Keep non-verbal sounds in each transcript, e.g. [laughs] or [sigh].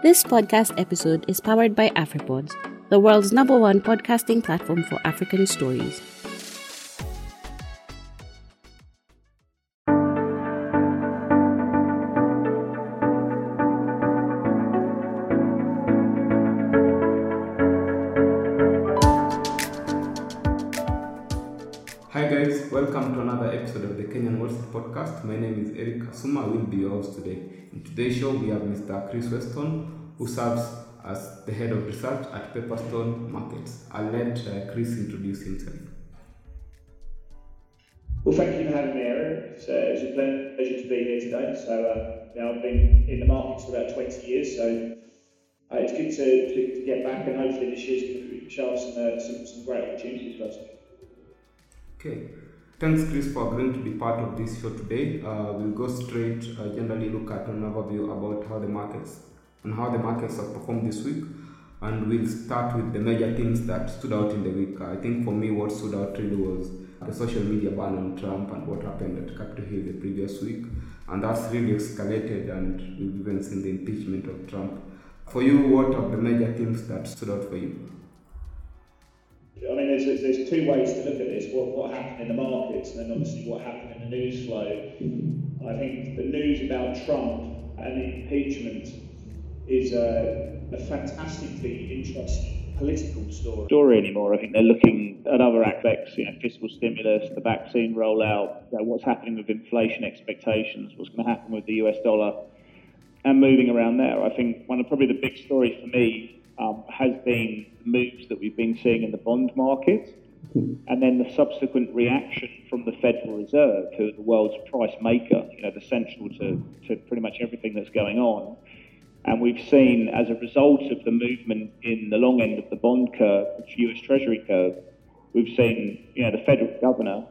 This podcast episode is powered by AfriPods, the world's number one podcasting platform for African stories. Hi guys, welcome to another episode of the Kenyan Street Podcast. My name is Eric Kasuma. Will be your host today. In today's show, we have Mr. Chris Weston, who serves as the head of research at Pepperstone Markets. I'll let uh, Chris introduce himself. Well, thank you for having me, Eric. It's, uh, it's a pleasure to be here today. So, uh, you know, I've been in the markets for about 20 years, so uh, it's good to, to, to get back, and hopefully this year's going to show us some, uh, some, some great opportunities for us. Okay. Thanks, Chris, for agreeing to be part of this show today. Uh, we'll go straight, uh, generally look at an overview about how the markets and how the markets have performed this week. And we'll start with the major things that stood out in the week. I think for me, what stood out really was the social media ban on Trump and what happened at Capitol Hill the previous week. And that's really escalated, and we've even seen the impeachment of Trump. For you, what are the major things that stood out for you? I mean, there's, there's two ways to look at this what, what happened in the markets, and then obviously what happened in the news flow. I think the news about Trump and impeachment is a, a fantastically interesting political story. Story anymore. I think they're looking at other aspects, you know, fiscal stimulus, the vaccine rollout, you know, what's happening with inflation expectations, what's going to happen with the US dollar, and moving around there. I think one of probably the big stories for me um, has been the moves that we've been seeing in the bond market, and then the subsequent reaction from the Federal Reserve, who are the world's price maker, you know, the central to, to pretty much everything that's going on. And we've seen, as a result of the movement in the long end of the bond curve, the US Treasury curve, we've seen, you know, the federal governor,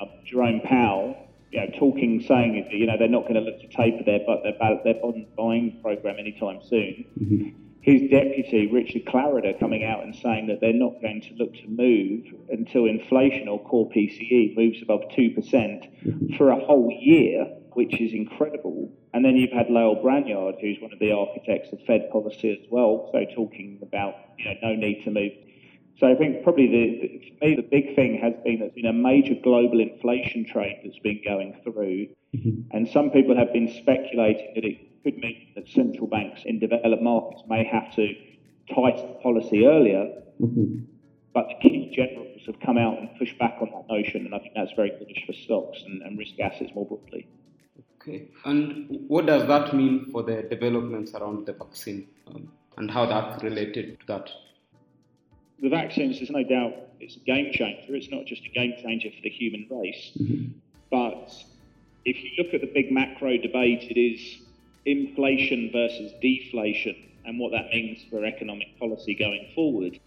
uh, Jerome Powell, you know, talking, saying, you know, they're not going to look to taper their, their, their bond buying program anytime soon. Mm-hmm his deputy, Richard Clarida, coming out and saying that they're not going to look to move until inflation or core PCE moves above 2% for a whole year, which is incredible. And then you've had Lael Brainard, who's one of the architects of Fed policy as well, so talking about you know, no need to move. So I think probably the, for me, the big thing has been there's been a major global inflation trade that's been going through. Mm-hmm. And some people have been speculating that it could mean that central banks in developed markets may have to tighten policy earlier, mm-hmm. but the key generals have come out and pushed back on that notion, and I think that's very bullish for stocks and, and risk assets more broadly. Okay, and what does that mean for the developments around the vaccine um, and how that's related to that? The vaccines, there's no doubt, it's a game changer. It's not just a game changer for the human race, but if you look at the big macro debate, it is inflation versus deflation and what that means for economic policy going forward.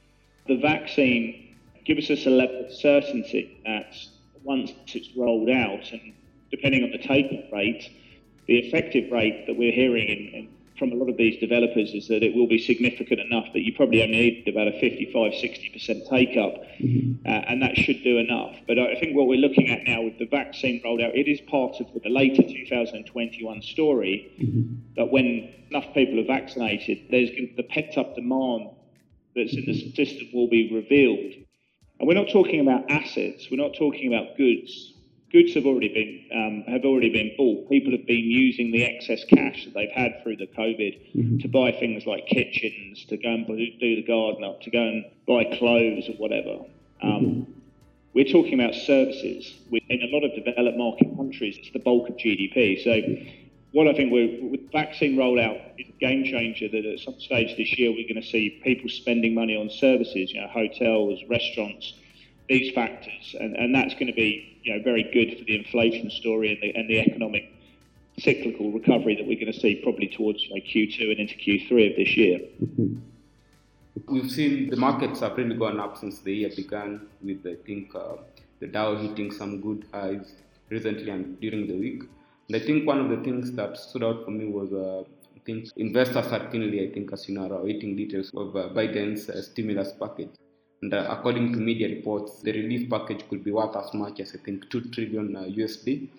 The vaccine gives us a level of certainty that once it's rolled out, and depending on the take-up rate, the effective rate that we're hearing in, in from a lot of these developers is that it will be significant enough that you probably only need about a 55, 60% take up, uh, and that should do enough. But I think what we're looking at now with the vaccine rolled out, it is part of the later 2021 story mm-hmm. that when enough people are vaccinated, there's the pent up demand that's in the system will be revealed. And we're not talking about assets, we're not talking about goods, goods have already been um, have already been bought. People have been using the excess cash that they've had through the COVID mm-hmm. to buy things like kitchens, to go and do the garden up, to go and buy clothes or whatever. Um, mm-hmm. We're talking about services. In a lot of developed market countries, it's the bulk of GDP. So, what I think we're, with vaccine rollout is a game changer. That at some stage this year we're going to see people spending money on services, you know, hotels, restaurants, these factors, and, and that's going to be you know, very good for the inflation story and the, and the economic cyclical recovery that we're going to see probably towards you know, Q2 and into Q3 of this year. We've seen the markets have really gone up since the year began, with I think uh, the Dow hitting some good highs recently and during the week. And I think one of the things that stood out for me was uh, I think investors keenly, I think, as you know, are awaiting details of uh, Biden's uh, stimulus package. And uh, according to media reports, the relief package could be worth as much as I think 2 trillion uh, USD.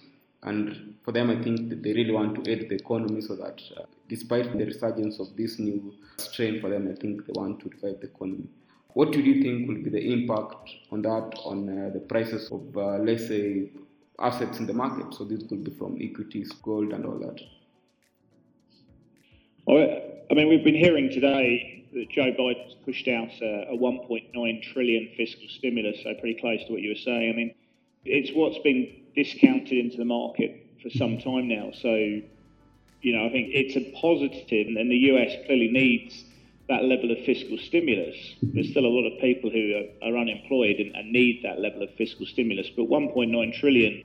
And for them, I think they really want to aid the economy so that uh, despite the resurgence of this new strain for them, I think they want to revive the economy. What do you think will be the impact on that on uh, the prices of, uh, let's say, assets in the market? So this could be from equities, gold, and all that. I mean, we've been hearing today that Joe Biden's pushed out a, a 1.9 trillion fiscal stimulus, so pretty close to what you were saying. I mean, it's what's been discounted into the market for some time now. So, you know, I think it's a positive, and the US clearly needs that level of fiscal stimulus. There's still a lot of people who are, are unemployed and, and, need that level of fiscal stimulus, but 1.9 trillion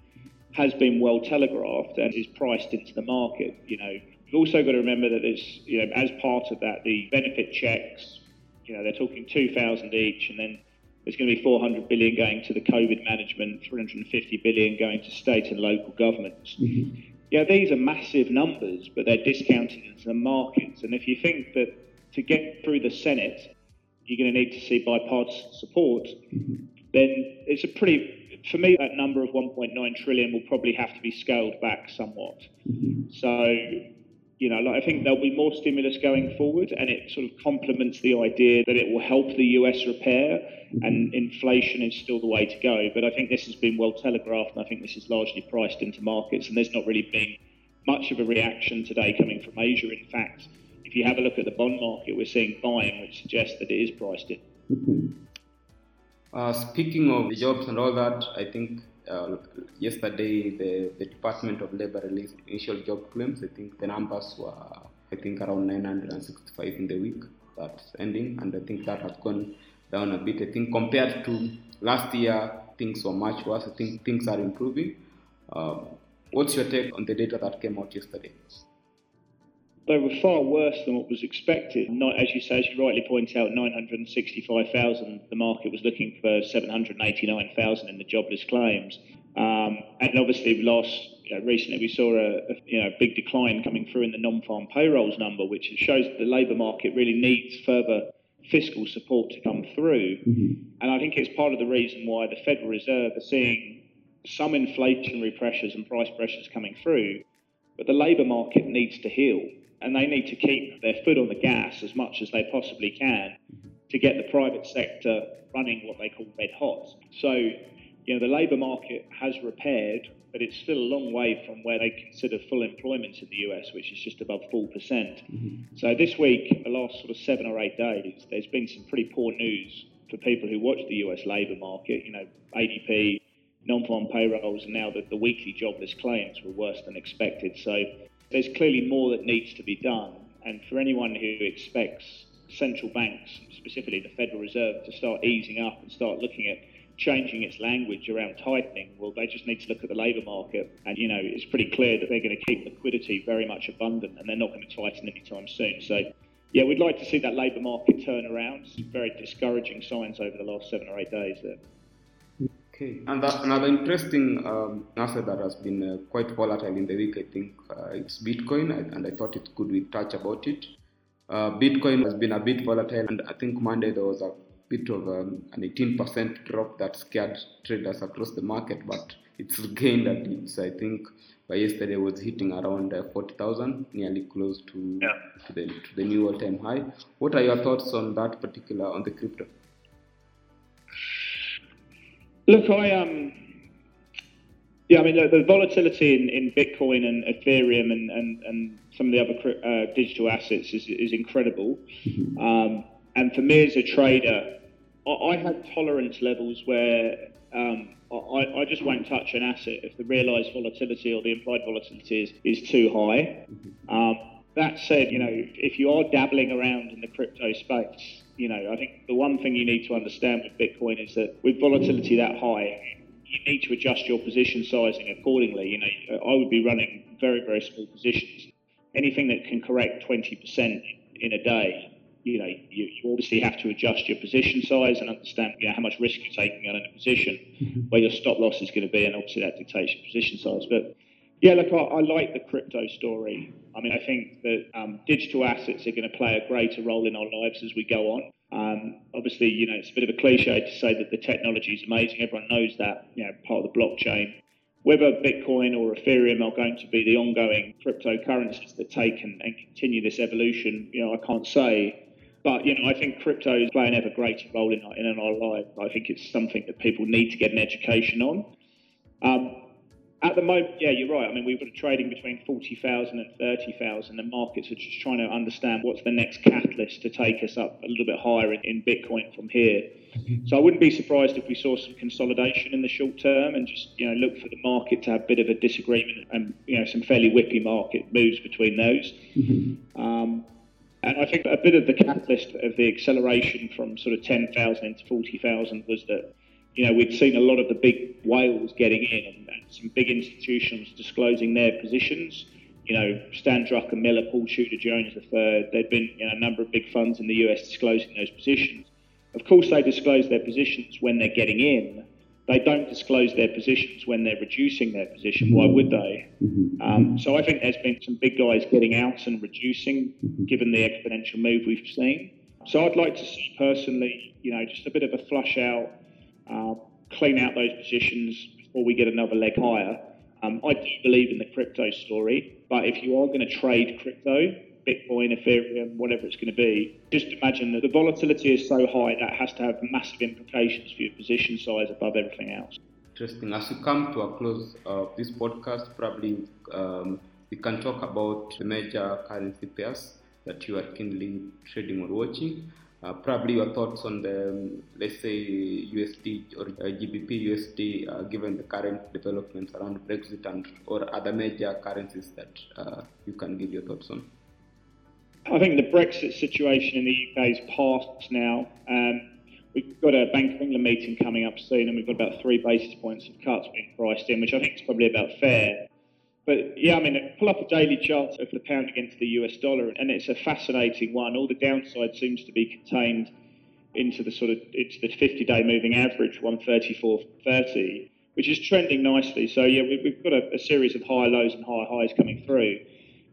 has been well telegraphed and is priced into the market. You know, we've also got to remember that there's, you know, as part of that, the benefit checks. You know, they're talking 2,000 each, and then there's going to be 400 billion going to the COVID management, 350 billion going to state and local governments. Mm-hmm. Yeah, these are massive numbers, but they're discounted into the markets. And if you think that to get through the Senate, you're going to need to see bipartisan support, mm-hmm. then it's a pretty, for me, that number of 1.9 trillion will probably have to be scaled back somewhat. Mm-hmm. So, you know, like I think there'll be more stimulus going forward, and it sort of complements the idea that it will help the US repair, mm-hmm. and inflation is still the way to go. But I think this has been well telegraphed, and I think this is largely priced into markets, and there's not really been much of a reaction today coming from Asia. In fact, if you have a look at the bond market, we're seeing buying, which suggests that it is priced in. Uh, speaking of jobs and all that, I think uh, yesterday the, the Department of Labor released initial job claims. I think the numbers were, I think, around 965 in the week that's ending, and I think that has gone down a bit. I think compared to last year, things were much worse. I think things are improving. Uh, what's your take on the data that came out yesterday? They were far worse than what was expected. Not, as you say, as you rightly point out, 965,000. The market was looking for 789,000 in the jobless claims. Um, and obviously, last you know, recently we saw a, a, you know big decline coming through in the non-farm payrolls number, which shows that the labour market really needs further fiscal support to come through. Mm-hmm. And I think it's part of the reason why the Federal Reserve are seeing some inflationary pressures and price pressures coming through, but the labour market needs to heal and they need to keep their foot on the gas as much as they possibly can to get the private sector running what they call red hot. So, you know, the labour market has repaired, but it's still a long way from where they consider full employment in the US, which is just above 4%. percent mm-hmm. So this week, the last sort of seven or eight days, there's been some pretty poor news for people who watch the US labour market. You know, ADP, non-farm payrolls, and now the, the weekly jobless claims were worse than expected. So there's clearly more that needs to be done. And for anyone who expects central banks, specifically the Federal Reserve, to start easing up and start looking at changing its language around tightening, well, they just need to look at the labour market. And, you know, it's pretty clear that they're going to keep liquidity very much abundant and they're not going to tighten anytime soon. So, yeah, we'd like to see that labour market turn around. Some Very discouraging signs over the last seven or eight days there. Okay, and that, another interesting um, asset that has been uh, quite volatile in the week, I think, uh, it's Bitcoin, and I thought it could we touch about it. Uh, Bitcoin has been a bit volatile, and I think Monday there was a bit of um, an 18% drop that scared traders across the market, but it's [laughs] regained and it's, I think, by yesterday was hitting around uh, 40,000, nearly close to, yeah. to, the, to the new all-time high. What are your thoughts on that particular, on the crypto? Look, I um, yeah, I mean the, the volatility in, in Bitcoin and Ethereum and, and, and some of the other uh, digital assets is, is incredible. Mm-hmm. Um, and for me as a trader, I, I have tolerance levels where um, I, I, just won't touch an asset if the realised volatility or the implied volatility is, is too high. Mm-hmm. Um, that said, you know, if you are dabbling around in the crypto space, you know, I think the one thing you need to understand with Bitcoin is that with volatility that high, you need to adjust your position sizing accordingly. You know, I would be running very, very small positions. Anything that can correct 20% in a day, you know, you, you obviously have to adjust your position size and understand, you know, how much risk you're taking on in a position, mm-hmm. where your stop loss is going to be, and obviously that dictates your position size. But yeah, look, I, I, like the crypto story. I mean, I think that um, digital assets are going to play a greater role in our lives as we go on. Um, obviously, you know, it's a bit of a cliche to say that the technology is amazing. Everyone knows that, you know, part of the blockchain. Whether Bitcoin or Ethereum are going to be the ongoing cryptocurrencies that take and, and continue this evolution, you know, I can't say. But you know, I think crypto is playing ever greater role in our, in our life. I think it's something that people need to get an education on. Um, at the moment, yeah, you're right. I mean, we've got trading between 40,000 and 30,000, and markets are just trying to understand what's the next catalyst to take us up a little bit higher in, in Bitcoin from here. So I wouldn't be surprised if we saw some consolidation in the short term and just, you know, look for the market to have a bit of a disagreement and, you know, some fairly whippy market moves between those. Mm-hmm. Um, and I think a bit of the catalyst of the acceleration from sort of 10,000 into 40,000 was that you know, we'd seen a lot of the big whales getting in and, some big institutions disclosing their positions. You know, Stan Druckenmiller, Paul Tudor Jones III, there'd been you know, a number of big funds in the US disclosing those positions. Of course, they disclose their positions when they're getting in. They don't disclose their positions when they're reducing their position. Why would they? Mm-hmm. Um, so I think there's been some big guys getting out and reducing, mm-hmm. given the exponential move we've seen. So I'd like to see personally, you know, just a bit of a flush out uh, clean out those positions before we get another leg higher. Um, I do believe in the crypto story, but if you are going to trade crypto, Bitcoin, Ethereum, whatever it's going to be, just imagine that the volatility is so high that has to have massive implications for your position size above everything else. Interesting. As we come to a close of this podcast, probably um, we can talk about the major currency pairs that you are keenly trading or watching. Uh, probably your thoughts on the, um, let's say, USD or uh, GBP USD, uh, given the current developments around Brexit and or other major currencies that uh, you can give your thoughts on. I think the Brexit situation in the UK is past now. Um, we've got a Bank of England meeting coming up soon, and we've got about three basis points of cuts being priced in, which I think is probably about fair. But yeah, I mean, pull up a daily chart of the pound against the US dollar, and it's a fascinating one. All the downside seems to be contained into the sort of it's the 50-day moving average, 134.30, which is trending nicely. So yeah, we've got a, a series of high lows and high highs coming through.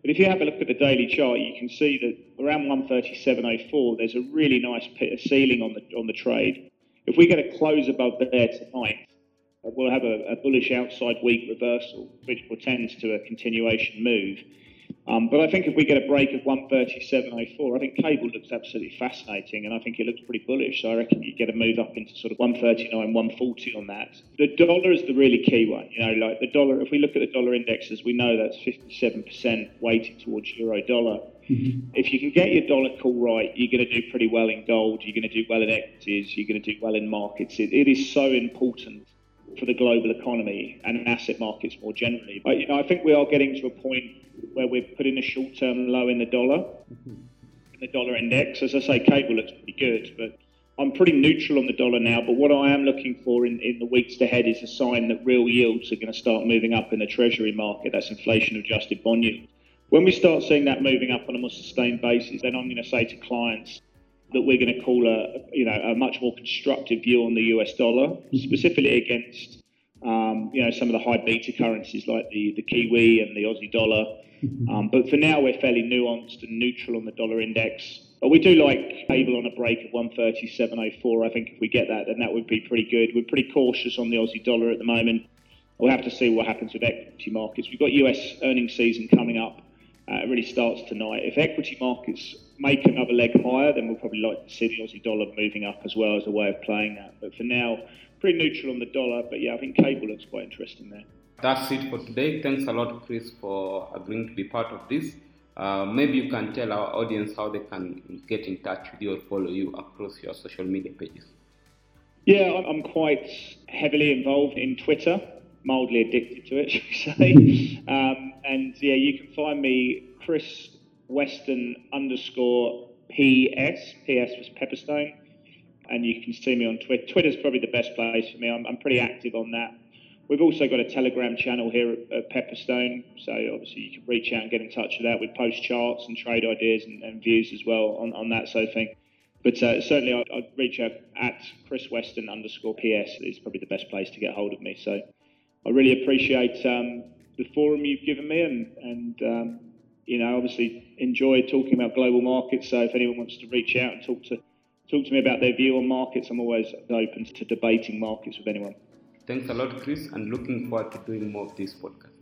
But if you have a look at the daily chart, you can see that around 137.04, there's a really nice ceiling on the on the trade. If we get a close above there tonight, we'll have a, a, bullish outside week reversal, which portends to a continuation move. Um, but I think if we get a break of 137.04, I think cable looks absolutely fascinating, and I think it looks pretty bullish. So I reckon you get a move up into sort of 139, 140 on that. The dollar is the really key one. You know, like the dollar. If we look at the dollar indexes, we know that's 57% weighted towards euro dollar. Mm-hmm. If you can get your dollar call right, you're going to do pretty well in gold. You're going to do well in equities. You're going to do well in markets. it, it is so important for the global economy and asset markets more generally. But, you know, I think we are getting to a point where we're putting a short-term low in the dollar, in the dollar index. As I say, cable looks pretty good, but I'm pretty neutral on the dollar now. But what I am looking for in, in the weeks ahead is a sign that real yields are going to start moving up in the treasury market. That's inflation-adjusted bond yield. When we start seeing that moving up on a more sustained basis, then I'm going to say to clients, that we're going to call a you know a much more constructive view on the US dollar, mm-hmm. specifically against um, you know some of the high beta currencies like the the Kiwi and the Aussie dollar. Mm-hmm. Um, but for now, we're fairly nuanced and neutral on the dollar index. But we do like cable on a break of 137.04. I think if we get that, then that would be pretty good. We're pretty cautious on the Aussie dollar at the moment. We'll have to see what happens with equity markets. We've got US earnings season coming up. Uh, it really starts tonight. If equity markets make another leg higher, then we'll probably like to see the Aussie dollar moving up as well as a way of playing that. But for now, pretty neutral on the dollar. But yeah, I think cable looks quite interesting there. That's it for today. Thanks a lot, Chris, for agreeing to be part of this. Uh, maybe you can tell our audience how they can get in touch with you or follow you across your social media pages. Yeah, I'm quite heavily involved in Twitter, mildly addicted to it, [laughs] should we say. [laughs] um, and yeah, you can find me, Chris Weston underscore PS. PS was Pepperstone. And you can see me on Twitter. Twitter's probably the best place for me. I'm, I'm pretty active on that. We've also got a Telegram channel here at, at, Pepperstone, so obviously you can reach out and get in touch with that. We post charts and trade ideas and, and views as well on, on that sort of thing. But uh, certainly I'd, I'd, reach out at Chris Weston underscore PS. It's probably the best place to get hold of me. So I really appreciate um, the forum you've given me and, and um, you know, obviously enjoy talking about global markets. So if anyone wants to reach out and talk to talk to me about their view on markets, I'm always open to debating markets with anyone. Thanks a lot, Chris, and looking forward to doing more of this podcast.